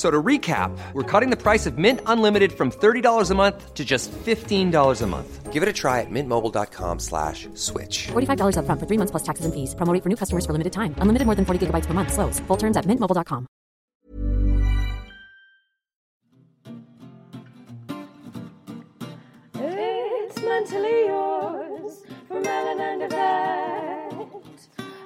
So to recap, we're cutting the price of Mint Unlimited from $30 a month to just $15 a month. Give it a try at mintmobile.com slash switch. $45 up front for three months plus taxes and fees. Promo for new customers for limited time. Unlimited more than 40 gigabytes per month. Slows. Full terms at mintmobile.com. It's mentally yours from Ellen and Yvette.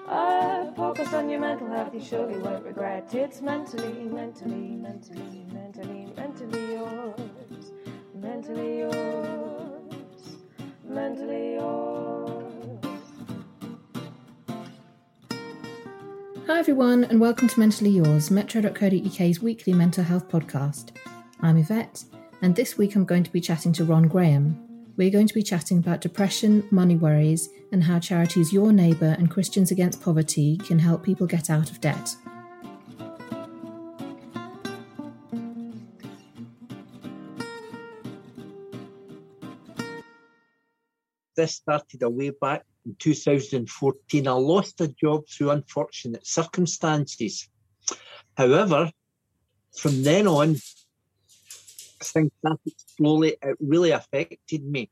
Uh, Focus on your mental health you surely won't regret. It's mentally, mentally, mentally, mentally, mentally yours. Mentally yours. Mentally yours. Hi, everyone, and welcome to Mentally Yours, Metro.co.uk's weekly mental health podcast. I'm Yvette, and this week I'm going to be chatting to Ron Graham. We're going to be chatting about depression, money worries, and how charities Your Neighbour and Christians Against Poverty can help people get out of debt. this started a way back in 2014. I lost a job through unfortunate circumstances. However, from then on, things started slowly. It really affected me.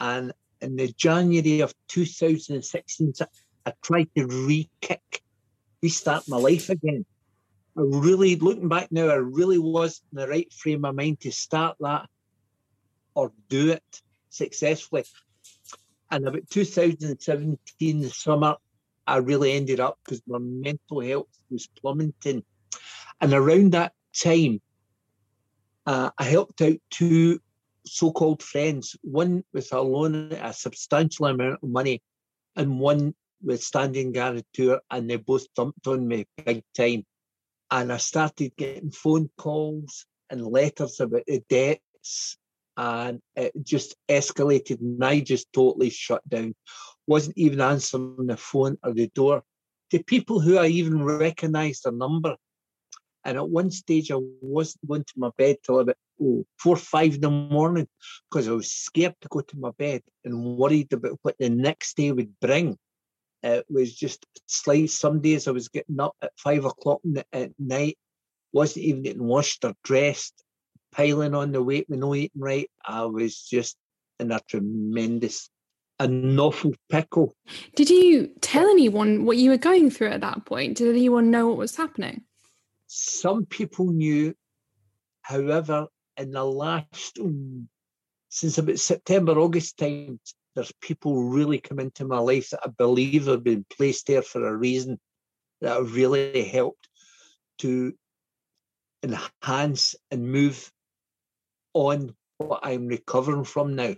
And in the January of 2016, I tried to re-kick, restart my life again. I really, looking back now, I really was in the right frame of mind to start that or do it successfully. And about 2017, the summer, I really ended up because my mental health was plummeting. And around that time, uh, I helped out two so-called friends, one with a loan, a substantial amount of money, and one with standing guarantor, and they both dumped on me big time. And I started getting phone calls and letters about the debts and it just escalated and I just totally shut down. Wasn't even answering the phone or the door to people who I even recognised their number. And at one stage, I wasn't going to my bed till about oh, four, five in the morning because I was scared to go to my bed and worried about what the next day would bring. It was just slight. Some days I was getting up at five o'clock at night, wasn't even getting washed or dressed, piling on the weight with no eating right. I was just in a tremendous, an awful pickle. Did you tell anyone what you were going through at that point? Did anyone know what was happening? Some people knew. However, in the last, um, since about September, August time, there's people really come into my life that I believe have been placed there for a reason that have really helped to enhance and move on what I'm recovering from now.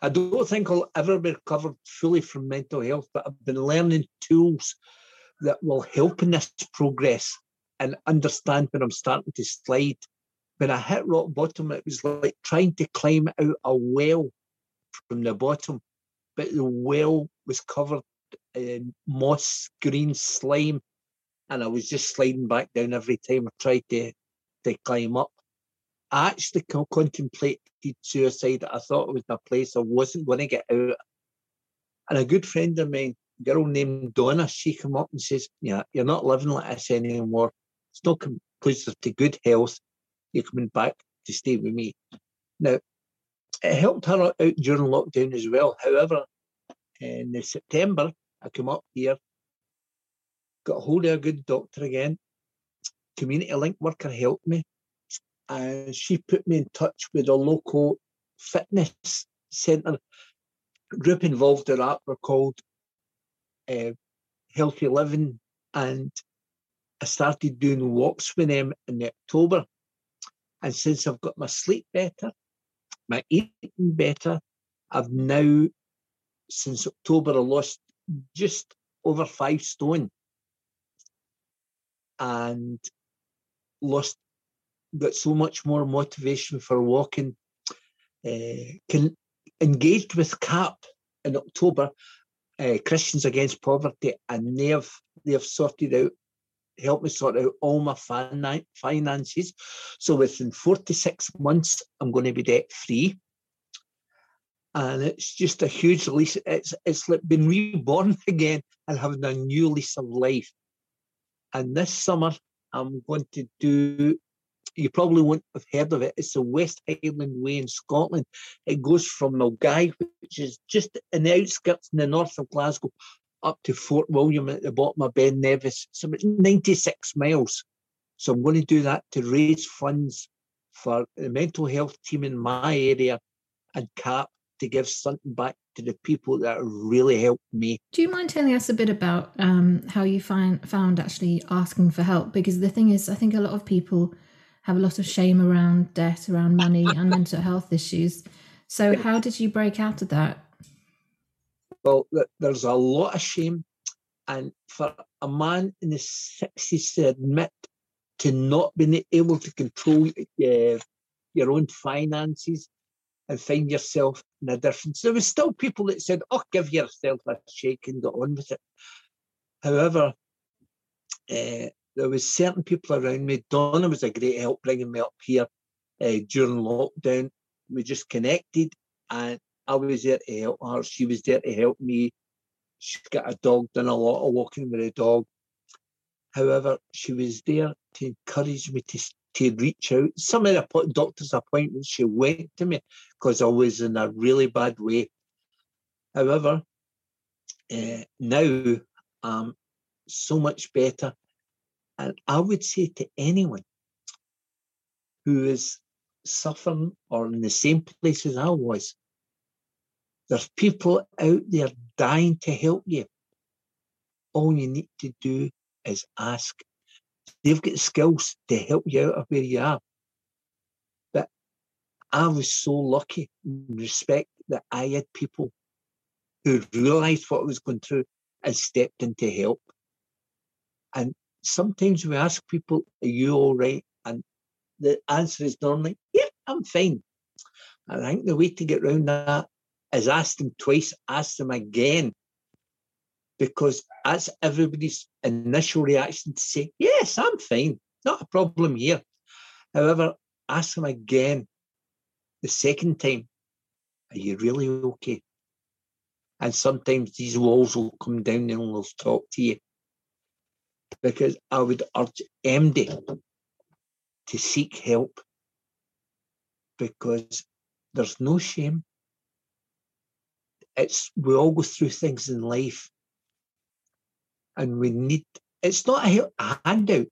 I don't think I'll ever be recovered fully from mental health, but I've been learning tools that will help in this progress and understand when I'm starting to slide. When I hit rock bottom, it was like trying to climb out a well from the bottom, but the well was covered in moss, green slime, and I was just sliding back down every time I tried to, to climb up. I actually contemplated suicide. I thought it was a place I wasn't going to get out. And a good friend of mine, girl named Donna, she came up and says, "Yeah, you're not living like this anymore. Not conducive to good health. You're coming back to stay with me." Now, it helped her out during lockdown as well. However, in September, I come up here, got a hold of a good doctor again, community link worker helped me. And she put me in touch with a local fitness centre group involved in that were called uh, Healthy Living. And I started doing walks with them in October. And since I've got my sleep better, my eating better, I've now, since October, I lost just over five stone and lost, got so much more motivation for walking. Uh, can, engaged with CAP in October, uh, Christians Against Poverty, and they've they've sorted out, helped me sort out all my fin- finances. So within 46 months, I'm going to be debt free. And it's just a huge lease. It's it's like been reborn again and having a new lease of life. And this summer, I'm going to do you probably won't have heard of it. It's the West Highland Way in Scotland. It goes from Milngavie, which is just in the outskirts in the north of Glasgow, up to Fort William at the bottom of Ben Nevis. So it's 96 miles. So I'm going to do that to raise funds for the mental health team in my area and CAP to give something back to the people that really helped me. Do you mind telling us a bit about um, how you find found actually asking for help? Because the thing is, I think a lot of people have a lot of shame around debt, around money, and mental health issues. So, how did you break out of that? Well, there's a lot of shame, and for a man in his 60s to admit to not being able to control uh, your own finances and find yourself in a difference. There was still people that said, "Oh, give yourself a shake and get on with it." However, uh, there was certain people around me. Donna was a great help bringing me up here uh, during lockdown. We just connected, and I was there to help her. She was there to help me. She's got a dog, done a lot of walking with a dog. However, she was there to encourage me to, to reach out. Some of the doctor's appointments, she went to me because I was in a really bad way. However, uh, now I'm so much better. And I would say to anyone who is suffering or in the same place as I was, there's people out there dying to help you. All you need to do is ask. They've got skills to help you out of where you are. But I was so lucky in respect that I had people who realised what I was going through and stepped in to help. And sometimes we ask people, Are you all right? And the answer is normally, Yeah, I'm fine. And I think the way to get around that is ask them twice, ask them again. Because that's everybody's initial reaction to say, Yes, I'm fine. Not a problem here. However, ask them again the second time, Are you really okay? And sometimes these walls will come down and they'll talk to you because I would urge MD to seek help because there's no shame. It's we all go through things in life, and we need. It's not a, a handout.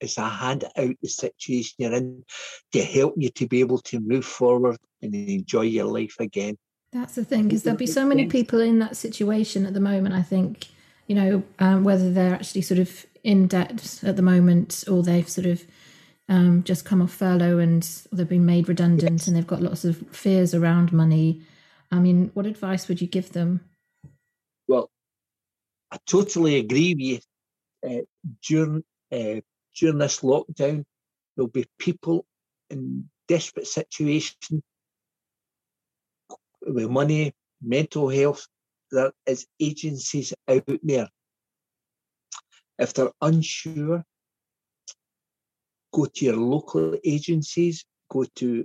It's a hand out the situation you're in to help you to be able to move forward and enjoy your life again. That's the thing, because there'll be so many people in that situation at the moment. I think, you know, um, whether they're actually sort of in debt at the moment, or they've sort of um, just come off furlough and they've been made redundant yes. and they've got lots of fears around money. I mean, what advice would you give them? Well, I totally agree with you. Uh, during uh, during this lockdown, there'll be people in desperate situation with money, mental health. There is agencies out there if they're unsure, go to your local agencies, go to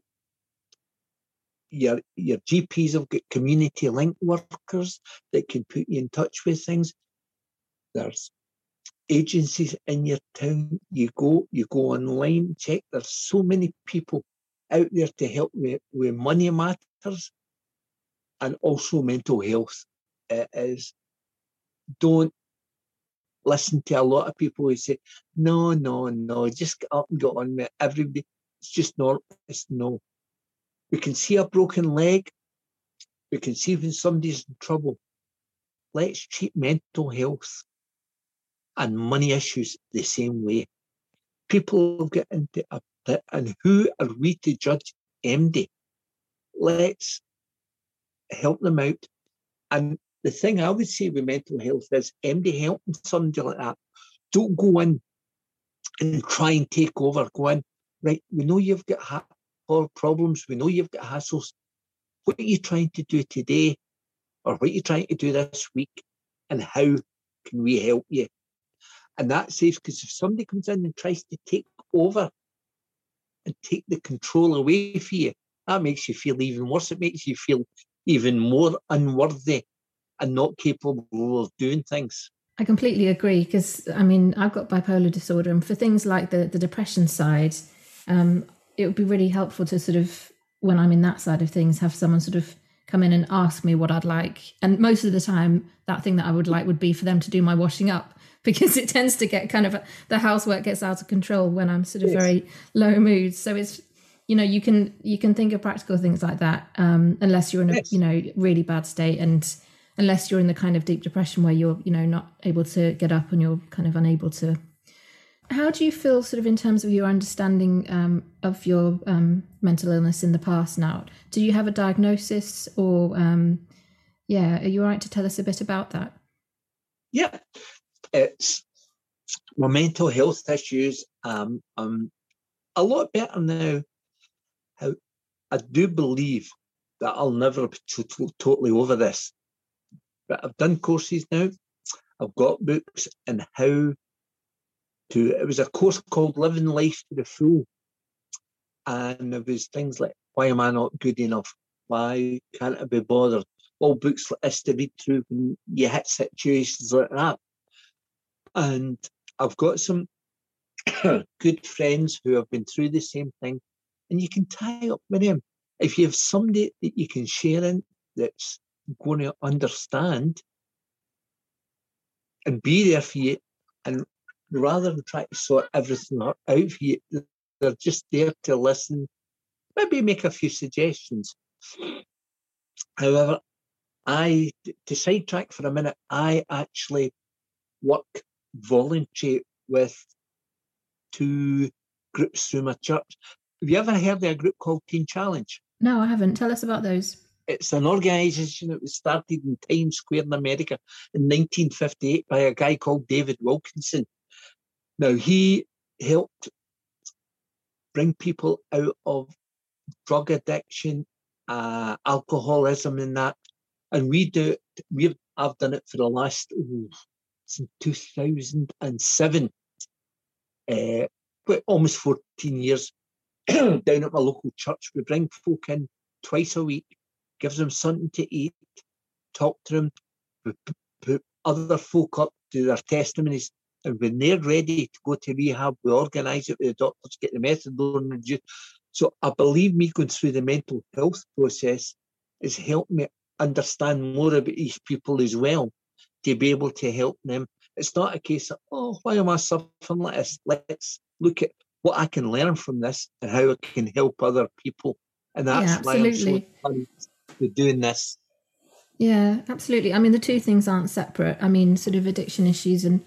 your your GPs have got community link workers that can put you in touch with things. There's agencies in your town. You go, you go online, check. There's so many people out there to help with, with money matters and also mental health. It is don't listen to a lot of people who say, no, no, no, just get up and get on with it. Everybody, it's just not, it's no. We can see a broken leg. We can see when somebody's in trouble. Let's treat mental health and money issues the same way. People get into a pit, and who are we to judge MD? Let's help them out. And the thing I would say with mental health is MD helping somebody like that. Don't go in and try and take over. Go in, right? We know you've got ha- problems. We know you've got hassles. What are you trying to do today? Or what are you trying to do this week? And how can we help you? And that's safe because if somebody comes in and tries to take over and take the control away from you, that makes you feel even worse. It makes you feel even more unworthy and not capable of doing things. I completely agree because I mean I've got bipolar disorder, and for things like the the depression side, um, it would be really helpful to sort of when I'm in that side of things have someone sort of come in and ask me what I'd like, and most of the time that thing that I would like would be for them to do my washing up because it tends to get kind of the housework gets out of control when I'm sort of yes. very low mood. So it's you know you can you can think of practical things like that um, unless you're in a yes. you know really bad state and unless you're in the kind of deep depression where you're you know not able to get up and you're kind of unable to how do you feel sort of in terms of your understanding um, of your um, mental illness in the past now? Do you have a diagnosis or um, yeah are you all right to tell us a bit about that? Yeah. It's my mental health issues um, i'm a lot better now. How i do believe that i'll never be totally over this but I've done courses now. I've got books and how to. It was a course called Living Life to the Full, and there was things like Why am I not good enough? Why can't I be bothered? All books like this to read through when you hit situations like that. And I've got some good friends who have been through the same thing, and you can tie up with them. If you have somebody that you can share in that's going to understand and be there for you. And rather than try to sort everything out for you, they're just there to listen, maybe make a few suggestions. However, I, to sidetrack for a minute, I actually work voluntary with two groups through my church. Have you ever heard of a group called Teen Challenge? No, I haven't. Tell us about those. It's an organisation that was started in Times Square in America in 1958 by a guy called David Wilkerson. Now, he helped bring people out of drug addiction, uh, alcoholism, and that. And we do We've I've done it for the last ooh, since 2007, uh, almost 14 years. down at my local church, we bring folk in twice a week gives them something to eat, talk to them, put other folk up, do their testimonies. And when they're ready to go to rehab, we organise it with the doctors, get the methadone reduced. So I believe me going through the mental health process has helped me understand more about these people as well, to be able to help them. It's not a case of, oh, why am I suffering like this? Let's look at what I can learn from this and how I can help other people. And that's yeah, why I'm so we're doing this. Yeah, absolutely. I mean, the two things aren't separate. I mean, sort of addiction issues, and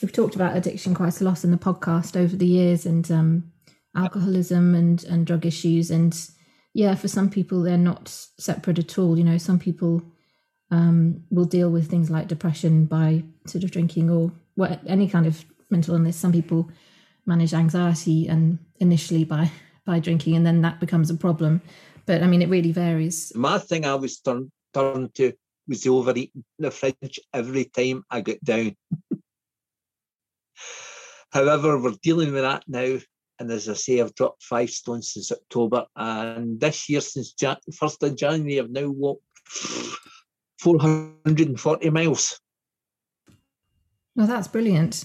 we've talked about addiction quite a lot in the podcast over the years, and um, alcoholism and and drug issues, and yeah, for some people they're not separate at all. You know, some people um, will deal with things like depression by sort of drinking or what any kind of mental illness. Some people manage anxiety and initially by by drinking, and then that becomes a problem. But I mean, it really varies. My thing I was turned turned to was the overeating the fridge every time I got down. However, we're dealing with that now. And as I say, I've dropped five stones since October. And this year, since Jan- 1st of January, I've now walked 440 miles. Well, that's brilliant.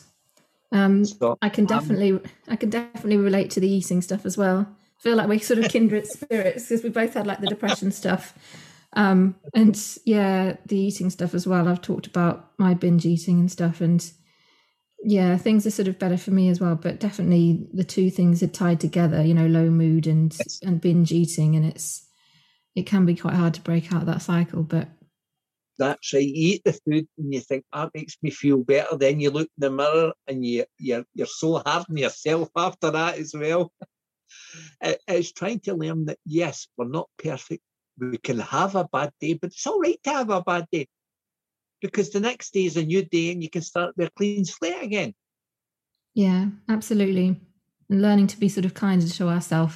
Um, so, I can definitely, um, I can definitely relate to the eating stuff as well I feel like we're sort of kindred spirits because we both had like the depression stuff. Um, and yeah, the eating stuff as well. I've talked about my binge eating and stuff, and yeah, things are sort of better for me as well. But definitely the two things are tied together. You know, low mood and Yes. and binge eating, and it's it can be quite hard to break out of that cycle. But That's right. You eat the food and you think that makes me feel better. Then you look in the mirror and you you're you're so hard on yourself after that as well. It- it's trying to learn that yes, we're not perfect. We can have a bad day, but it's all right to have a bad day because the next day is a new day and you can start with a clean slate again. yeah, absolutely, and learning to be sort of kinder to ourselves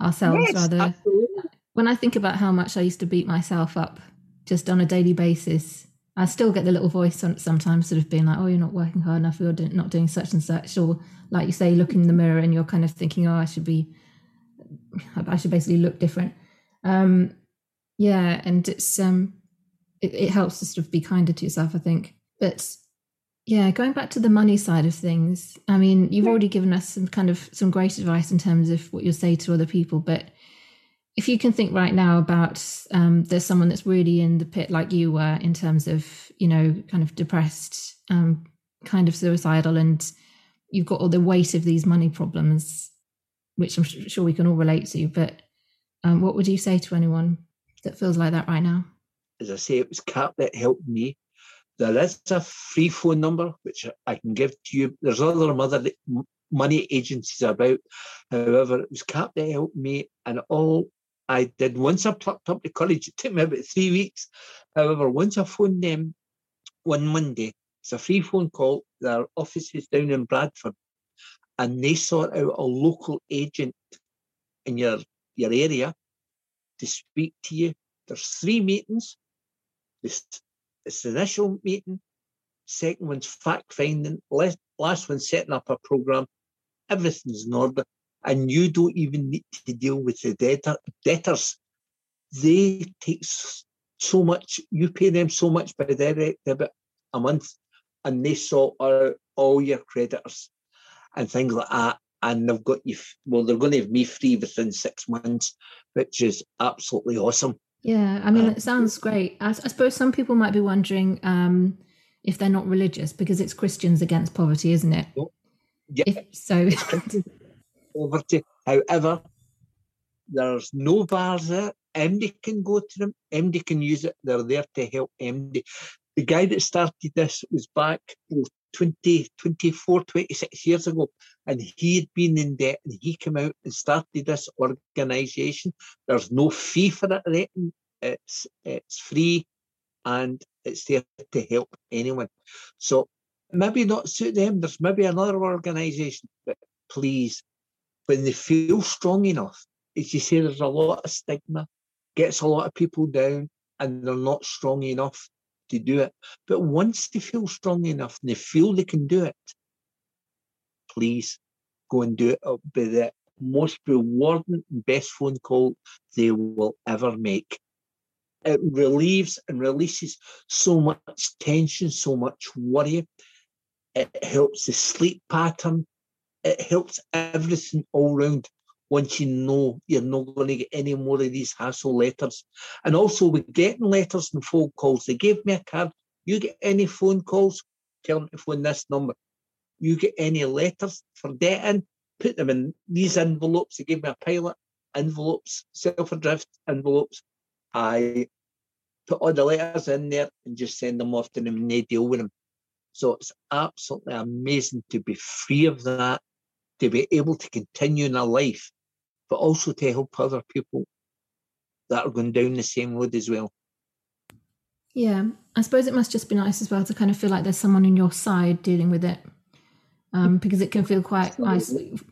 ourselves Yes, rather. absolutely. when I think about how much I used to beat myself up just on a daily basis, I still get the little voice on, sometimes sort of being like, oh, you're not working hard enough, you're not doing such and such. Or like you say, look in the mirror and you're kind of thinking, oh, I should be, I should basically look different. Um, yeah. And it's, um, it, it helps to sort of be kinder to yourself, I think. But yeah, going back to the money side of things, I mean, you've already given us some kind of some great advice in terms of what you'll say to other people, but if you can think right now about um, there's someone that's really in the pit like you were in terms of you know kind of depressed um, kind of suicidal and you've got all the weight of these money problems which i'm sure we can all relate to but um, what would you say to anyone that feels like that right now as I say, it was Cap that helped me. There is a free phone number which I can give to you. There's other mother money agencies about. However, it was Cap that helped me, and all I did once I plucked up the courage, it took me about three weeks. However, once I phoned them one Monday, it's a free phone call. Their office is down in Bradford, and they sort out a local agent in your your area to speak to you. There's three meetings. This it's the initial meeting, second one's fact finding, last, last one's setting up a program. Everything's in order, and you don't even need to deal with the debtor, debtors. They take so much. You pay them so much by direct debit a month, and they sort out all your creditors and things like that. And they've got you. Well, they're going to have me free within six months, which is absolutely awesome. Yeah i mean Um, it sounds great I, I suppose some people might be wondering um, if they're not religious because it's christians against poverty isn't it Yeah. if so poverty. However, there's no bars there. MD can go to them. MD can use it. They're there to help MD. The guy that started this was back oh, 20, 24, 26 years ago, and he had been in debt and he came out and started this organisation. There's no fee for it. It's it's free and it's there to help anyone. So maybe not suit them. There's maybe another organisation, but please when they feel strong enough, as you say, there's a lot of stigma, gets a lot of people down, and they're not strong enough to do it. But once they feel strong enough and they feel they can do it, please go and do it. It'll be the most rewarding best phone call they will ever make. It relieves and releases so much tension, so much worry. It helps the sleep pattern it helps everything all round once you know you're not going to get any more of these hassle letters. And also we're getting letters and phone calls, they gave me a card. You get any phone calls, tell them to phone this number. You get any letters for debt in, put them in these envelopes. They gave me a pilot envelopes, self-addressed envelopes. I put all the letters in there and just send them off to them and they deal with them. So it's absolutely amazing to be free of that, to be able to continue in a life, but also to help other people that are going down the same road as well. Yeah, I suppose it must just be nice as well to kind of feel like there's someone on your side dealing with it, um, because it can feel quite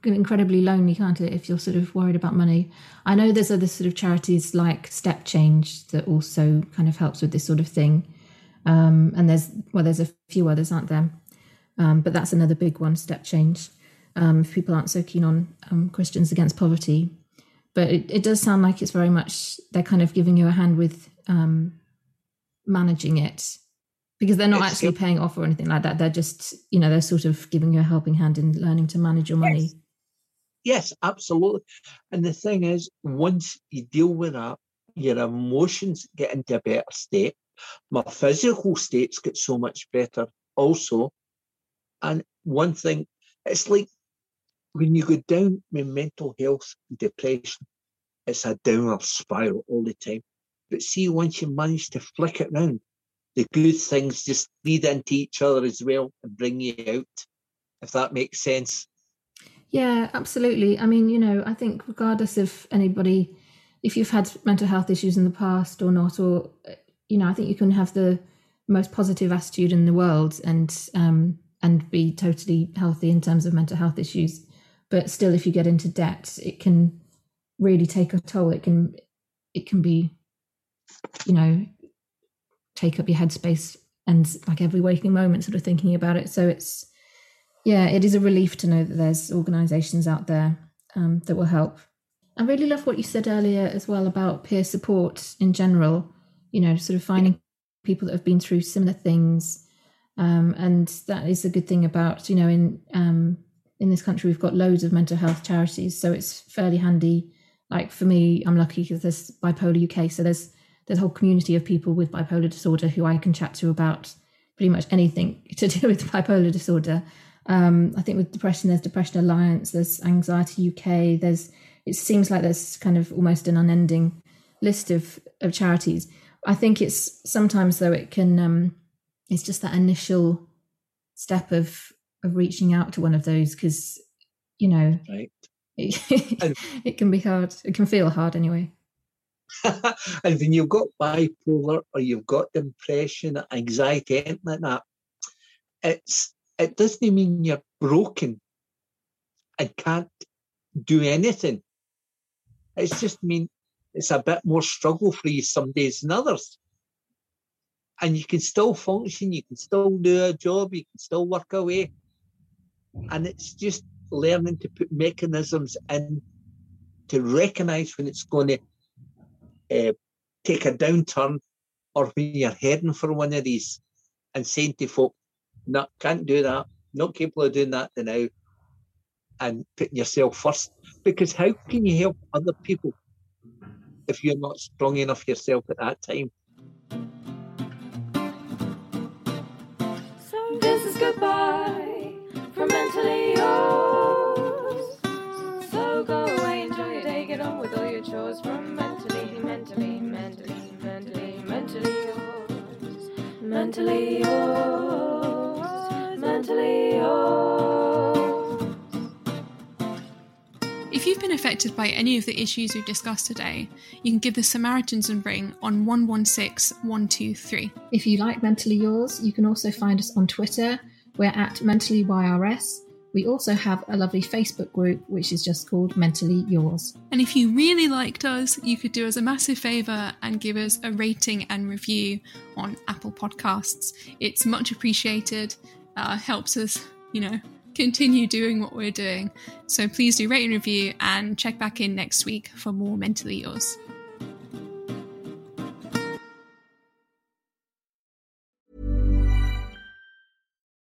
incredibly lonely, can't it? If you're sort of worried about money. I know there's other sort of charities like Step Change that also kind of helps with this sort of thing, um, and there's well, there's a few others, aren't there? Um, but that's another big one, Step Change. Um, if people aren't so keen on um, Christians against poverty, but it, it does sound like it's very much they're kind of giving you a hand with um, managing it because they're not It's- actually paying off or anything like that. They're just, you know, they're sort of giving you a helping hand in learning to manage your money. Yes. Yes, absolutely. And the thing is, once you deal with that, your emotions get into a better state. My physical states get so much better also. And one thing, it's like when you go down with mental health and depression, it's a downward spiral all the time. But see, once you manage to flick it round, the good things just lead into each other as well and bring you out, if that makes sense. Yeah, absolutely. I mean, you know, I think regardless of anybody, if you've had mental health issues in the past or not, or, you know, I think you can have the most positive attitude in the world and, um, and be totally healthy in terms of mental health issues. But still, if you get into debt, it can really take a toll. It can, it can be, you know, take up your headspace and like every waking moment sort of thinking about it. So it's, yeah, it is a relief to know that there's organisations out there um, that will help. I really love what you said earlier as well about peer support in general. You know, sort of finding people that have been through similar things, um, and that is a good thing about you know in um, in this country we've got loads of mental health charities, so it's fairly handy. Like for me, I'm lucky because there's Bipolar UK, so there's there's a whole community of people with bipolar disorder who I can chat to about pretty much anything to do with bipolar disorder. Um, I think with depression, there's Depression Alliance, there's Anxiety UK, there's it seems like there's kind of almost an unending list of of charities. I think it's sometimes though it can um, it's just that initial step of of reaching out to one of those because you know right. it, it can be hard. It can feel hard anyway. and when you've got bipolar or you've got depression, anxiety, anything like that, it's it doesn't mean you're broken and can't do anything. It's just mean it's a bit more struggle for you some days than others. And you can still function, you can still do a job, you can still work away. And it's just learning to put mechanisms in to recognize when it's going to uh, take a downturn or when you're heading for one of these and saying to folk, no, can't do that. Not capable of doing that now. And putting yourself first. Because how can you help other people if you're not strong enough yourself at that time? Mentally yours. Mentally yours. If you've been affected by any of the issues we've discussed today, you can give the Samaritans a ring on 116 123. If you like Mentally Yours, you can also find us on Twitter. We're at Mentally YRS. We also have a lovely Facebook group which is just called Mentally Yours. And if you really liked us, you could do us a massive favour and give us a rating and review on Apple Podcasts. It's much appreciated, uh, helps us, you know, continue doing what we're doing. So please do rate and review and check back in next week for more Mentally Yours.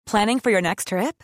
Planning for your next trip?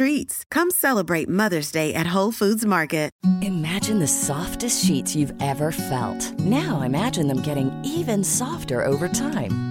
treats. Come celebrate Mother's Day at Whole Foods Market. Imagine the softest sheets you've ever felt. Now imagine them getting even softer over time.